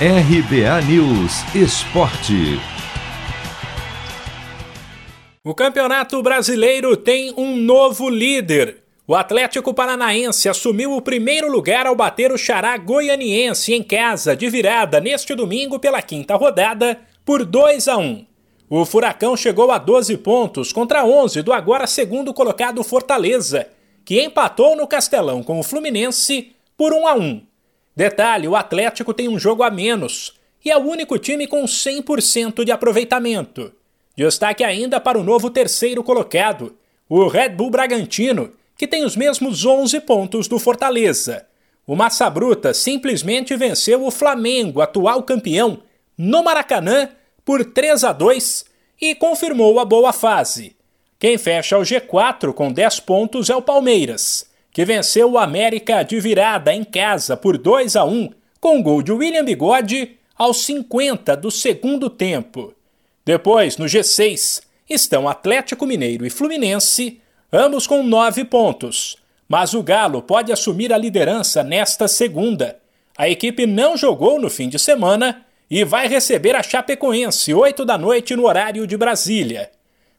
RBA News Esporte. O Campeonato Brasileiro tem um novo líder. O Atlético Paranaense assumiu o primeiro lugar ao bater o Xará Goianiense em casa de virada neste domingo pela quinta rodada por 2 a 1. O Furacão chegou a 12 pontos contra 11 do agora segundo colocado Fortaleza, que empatou no Castelão com o Fluminense por 1 a 1. Detalhe: o Atlético tem um jogo a menos e é o único time com 100% de aproveitamento. Destaque ainda para o novo terceiro colocado, o Red Bull Bragantino, que tem os mesmos 11 pontos do Fortaleza. O Massa Bruta simplesmente venceu o Flamengo, atual campeão, no Maracanã por 3 a 2 e confirmou a boa fase. Quem fecha o G4 com 10 pontos é o Palmeiras que venceu o América de virada em casa por 2 a 1 com gol de William Bigode aos 50 do segundo tempo. Depois, no G6, estão Atlético Mineiro e Fluminense, ambos com nove pontos. Mas o Galo pode assumir a liderança nesta segunda. A equipe não jogou no fim de semana e vai receber a Chapecoense, 8 da noite no horário de Brasília.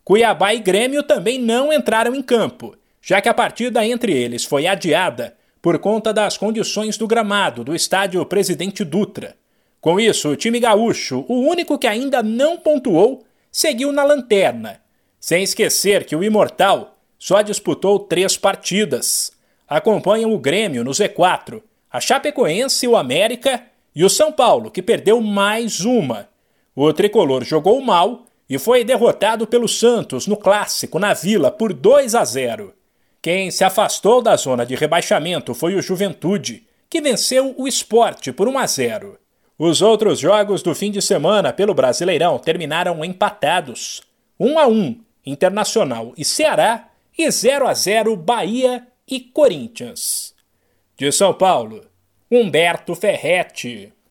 Cuiabá e Grêmio também não entraram em campo já que a partida entre eles foi adiada por conta das condições do gramado do estádio Presidente Dutra. Com isso, o time gaúcho, o único que ainda não pontuou, seguiu na lanterna, sem esquecer que o Imortal só disputou três partidas. Acompanham o Grêmio no Z4, a Chapecoense, o América e o São Paulo, que perdeu mais uma. O tricolor jogou mal e foi derrotado pelo Santos no clássico na Vila por 2 a 0. Quem se afastou da zona de rebaixamento foi o Juventude, que venceu o Esporte por 1 a 0. Os outros jogos do fim de semana pelo Brasileirão terminaram empatados. 1 a 1 Internacional e Ceará e 0 a 0 Bahia e Corinthians. De São Paulo, Humberto Ferretti.